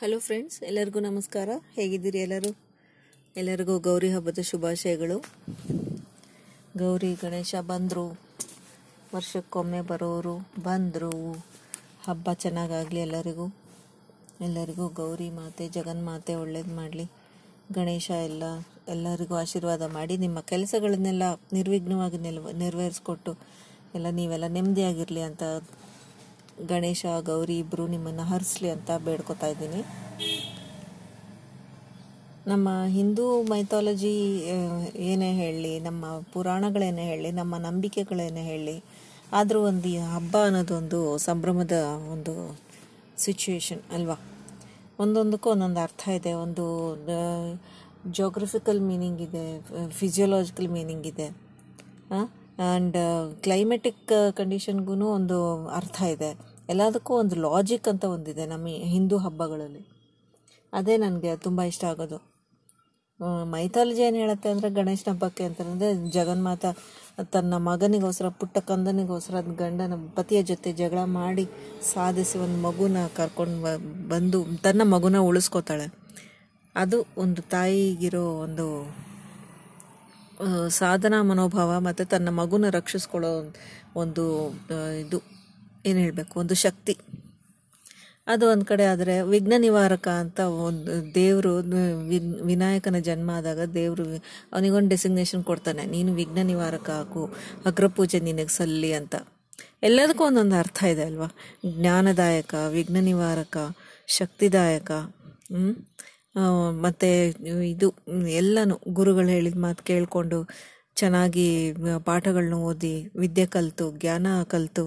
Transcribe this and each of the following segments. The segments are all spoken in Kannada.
ಹಲೋ ಫ್ರೆಂಡ್ಸ್ ಎಲ್ಲರಿಗೂ ನಮಸ್ಕಾರ. ಹೇಗಿದ್ದೀರಿ ಎಲ್ಲರೂ? ಎಲ್ಲರಿಗೂ ಗೌರಿ ಹಬ್ಬದ ಶುಭಾಶಯಗಳು. ಗೌರಿ, ಗಣೇಶ ಬಂದರು. ವರ್ಷಕ್ಕೊಮ್ಮೆ ಬರೋರು ಬಂದರು. ಹಬ್ಬ ಚೆನ್ನಾಗಾಗಲಿ ಎಲ್ಲರಿಗೂ. ಎಲ್ಲರಿಗೂ ಗೌರಿ ಮಾತೆ ಜಗನ್ಮಾತೆ ಒಳ್ಳೇದು ಮಾಡಲಿ. ಗಣೇಶ ಎಲ್ಲ, ಎಲ್ಲರಿಗೂ ಆಶೀರ್ವಾದ ಮಾಡಿ ನಿಮ್ಮ ಕೆಲಸಗಳನ್ನೆಲ್ಲ ನಿರ್ವಿಘ್ನವಾಗಿ ನೆರವ ನೆರವೇರಿಸ್ಕೊಟ್ಟು ಎಲ್ಲ ನೀವೆಲ್ಲ ನೆಮ್ಮದಿಯಾಗಿರಲಿ ಅಂತ ಗಣೇಶ, ಗೌರಿ ಇಬ್ಬರು ನಿಮ್ಮನ್ನು ಹರಿಸ್ಲಿ ಅಂತ ಬೇಡ್ಕೊತಾ ಇದ್ದೀನಿ. ನಮ್ಮ ಹಿಂದೂ ಮೈಥಾಲಜಿ ಏನೇ ಹೇಳಲಿ ನಮ್ಮ ಪುರಾಣಗಳೇನೇ ಹೇಳಿ, ನಮ್ಮ ನಂಬಿಕೆಗಳೇನೇ ಹೇಳಿ, ಆದರೂ ಒಂದು ಹಬ್ಬ ಅನ್ನೋದೊಂದು ಸಂಭ್ರಮದ ಒಂದು ಸಿಚುವೇಶನ್ ಅಲ್ವಾ? ಒಂದೊಂದಕ್ಕೂ ಒಂದೊಂದು ಅರ್ಥ ಇದೆ, ಒಂದು ಜೋಗ್ರಫಿಕಲ್ ಮೀನಿಂಗ್ ಇದೆ ಫಿಸಿಯೋಲಾಜಿಕಲ್ ಮೀನಿಂಗ್ ಇದೆ ಆ್ಯಂಡ್ ಕ್ಲೈಮೆಟಿಕ್ ಕಂಡೀಷನ್ಗೂ ಒಂದು ಅರ್ಥ ಇದೆ. ಎಲ್ಲದಕ್ಕೂ ಒಂದು ಲಾಜಿಕ್ ಅಂತ ಒಂದಿದೆ ನಮ್ಮ ಹಿಂದೂ ಹಬ್ಬಗಳಲ್ಲಿ. ಅದೇ ನನಗೆ ತುಂಬ ಇಷ್ಟ ಆಗೋದು. ಮೈಥಾಲಜಿ ಏನು ಹೇಳುತ್ತೆ ಅಂದರೆ ಗಣೇಶನ ಹಬ್ಬಕ್ಕೆ ಅಂತಂದರೆ ಜಗನ್ಮಾತ ತನ್ನ ಮಗನಿಗೋಸ್ಕರ, ಪುಟ್ಟ ಕಂದನಿಗೋಸ್ಕರ ಗಂಡನ ಪತಿಯ ಜೊತೆ ಜಗಳ ಮಾಡಿ ಸಾಧಿಸಿ ಒಂದು ಮಗುನ ಕರ್ಕೊಂಡು ಬಂದು ತನ್ನ ಮಗುನ ಉಳಿಸ್ಕೋತಾಳೆ. ಅದು ಒಂದು ತಾಯಿಗಿರೋ ಒಂದು ಸಾಧನಾ ಮನೋಭಾವ ಮತ್ತು ತನ್ನ ಮಗುನ ರಕ್ಷಿಸ್ಕೊಳ್ಳೋ ಒಂದು ಇದು ಏನು ಹೇಳಬೇಕು, ಒಂದು ಶಕ್ತಿ. ಅದು ಒಂದು ಕಡೆ ಆದರೆ ವಿಘ್ನ ನಿವಾರಕ ಅಂತ ಒಂದು ದೇವರು ವಿನಾಯಕನ ಜನ್ಮ ಆದಾಗ ದೇವರು ಅವನಿಗೊಂದು ಡೆಸಿಗ್ನೇಷನ್ ಕೊಡ್ತಾನೆ. ನೀನು ವಿಘ್ನ ನಿವಾರಕ ಹಾಕು, ಅಗ್ರಪೂಜೆ ನಿನಗೆ ಸಲ್ಲಿ ಅಂತ. ಎಲ್ಲದಕ್ಕೂ ಒಂದೊಂದು ಅರ್ಥ ಇದೆ ಅಲ್ವಾ? ಜ್ಞಾನದಾಯಕ, ವಿಘ್ನ ನಿವಾರಕ, ಶಕ್ತಿದಾಯಕ ಮತ್ತು ಇದು, ಎಲ್ಲನೂ ಗುರುಗಳು ಹೇಳಿದ ಮಾತು ಕೇಳಿಕೊಂಡು ಚೆನ್ನಾಗಿ ಪಾಠಗಳನ್ನ ಓದಿ, ವಿದ್ಯೆ ಕಲಿತು, ಜ್ಞಾನ ಕಲಿತು,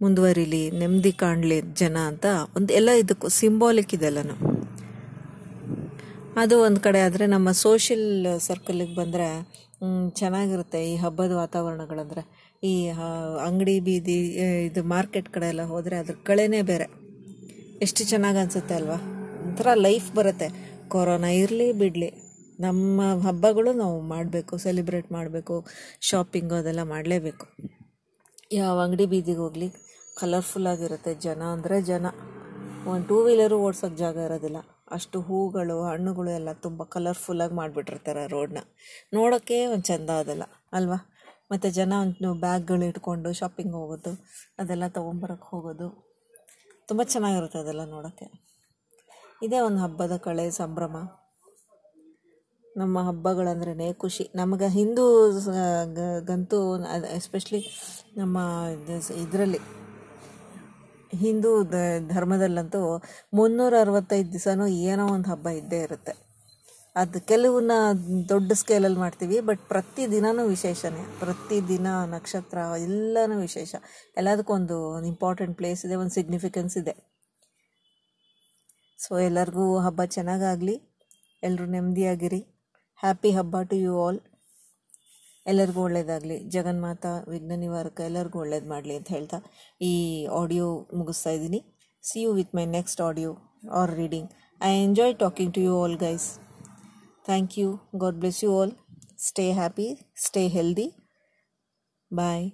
ಮುಂದುವರಿಲಿ, ನೆಮ್ಮದಿ ಕಾಣಲಿ ಜನ ಅಂತ ಒಂದು ಎಲ್ಲ ಇದಕ್ಕೂ ಸಿಂಬಾಲಿಕ್ ಇದೆಲ್ಲನು. ಅದು ಒಂದು ಕಡೆ ಆದರೆ ನಮ್ಮ ಸೋಷಿಯಲ್ ಸರ್ಕಲಿಗೆ ಬಂದರೆ ಚೆನ್ನಾಗಿರುತ್ತೆ ಈ ಹಬ್ಬದ ವಾತಾವರಣಗಳಂದರೆ ಈ ಅಂಗಡಿ ಬೀದಿ ಇದು ಮಾರ್ಕೆಟ್ ಕಡೆ ಎಲ್ಲ ಹೋದರೆ ಅದ್ರ ಕಳೆನೇ ಬೇರೆ. ಎಷ್ಟು ಚೆನ್ನಾಗಿ ಅನಿಸುತ್ತೆ ಅಲ್ವಾ? ಒಂಥರ ಲೈಫ್ ಬರುತ್ತೆ. ಕೊರೋನಾ ಇರಲಿ ಬಿಡಲಿ. ನಮ್ಮ ಹಬ್ಬಗಳು ನಾವು ಮಾಡಬೇಕು ಸೆಲೆಬ್ರೇಟ್ ಮಾಡಬೇಕು ಶಾಪಿಂಗು ಅದೆಲ್ಲ ಮಾಡಲೇಬೇಕು. ಯಾವ ಅಂಗಡಿ ಬೀದಿಗೆ ಹೋಗಲಿ ಕಲರ್ಫುಲ್ಲಾಗಿರುತ್ತೆ ಜನ ಅಂದರೆ ಜನ. ಒಂದು ಟೂ ವೀಲರು ಓಡ್ಸೋಕ್ಕೆ ಜಾಗ ಇರೋದಿಲ್ಲ. ಅಷ್ಟು ಹೂಗಳು, ಹಣ್ಣುಗಳು ಎಲ್ಲ ತುಂಬ ಕಲರ್ಫುಲ್ಲಾಗಿ ಮಾಡಿಬಿಟ್ಟಿರ್ತಾರೆ ರೋಡ್ನ ನೋಡೋಕ್ಕೆ ಒಂದು ಚೆಂದ ಅದೆಲ್ಲ, ಅಲ್ವಾ? ಮತ್ತು ಜನ ಒಂದು ಬ್ಯಾಗ್ಗಳು ಇಟ್ಕೊಂಡು ಶಾಪಿಂಗ್ ಹೋಗೋದು, ಅದೆಲ್ಲ ತೊಗೊಂಬರಕ್ಕೆ ಹೋಗೋದು. ತುಂಬ ಚೆನ್ನಾಗಿರುತ್ತೆ ಅದೆಲ್ಲ ನೋಡೋಕ್ಕೆ ಇದೇ ಒಂದು ಹಬ್ಬದ ಕಳೆ ಸಂಭ್ರಮ. ನಮ್ಮ ಹಬ್ಬಗಳಂದ್ರೇ ಖುಷಿ. ನಮಗೆ ಹಿಂದೂ ಗಂತೂ ಎಸ್ಪೆಷಲಿ ನಮ್ಮ ಇದರಲ್ಲಿ ಹಿಂದೂ ಧರ್ಮದಲ್ಲಂತೂ ಮುನ್ನೂರ ಅರವತ್ತೈದು ದಿವಸನೂ ಏನೋ ಒಂದು ಹಬ್ಬ ಇದ್ದೇ ಇರುತ್ತೆ. ಅದು ಕೆಲವನ್ನ ದೊಡ್ಡ ಸ್ಕೇಲಲ್ಲಿ ಮಾಡ್ತೀವಿ ಬಟ್ ಪ್ರತಿ ದಿನವೂ ವಿಶೇಷನೇ. ಪ್ರತಿ ದಿನ, ನಕ್ಷತ್ರ, ಎಲ್ಲನೂ ವಿಶೇಷ. ಎಲ್ಲದಕ್ಕೂ ಒಂದು ಇಂಪಾರ್ಟೆಂಟ್ ಪ್ಲೇಸ್ ಇದೆ, ಒಂದು ಸಿಗ್ನಿಫಿಕೆನ್ಸ್ ಇದೆ. ಸೊ ಎಲ್ಲರಿಗೂ ಹಬ್ಬ ಚೆನ್ನಾಗಾಗಲಿ. ಎಲ್ಲರೂ ನೆಮ್ಮದಿಯಾಗಿರಿ. ಹ್ಯಾಪಿ ಹಬ್ಬ ಟು ಯು ಆಲ್ ಎಲ್ಲರಿಗೂ ಒಳ್ಳೇದಾಗಲಿ. ಜಗನ್ಮಾತ ವಿಘ್ನ ನಿವಾರಕ ಎಲ್ಲರಿಗೂ ಒಳ್ಳೇದು ಮಾಡಲಿ ಅಂತ ಹೇಳ್ತಾ ಈ ಆಡಿಯೋ ಮುಗಿಸ್ತಾ ಇದ್ದೀನಿ. See you with my next audio or reading I enjoy talking to you all guys thank you god bless you all stay happy stay healthy bye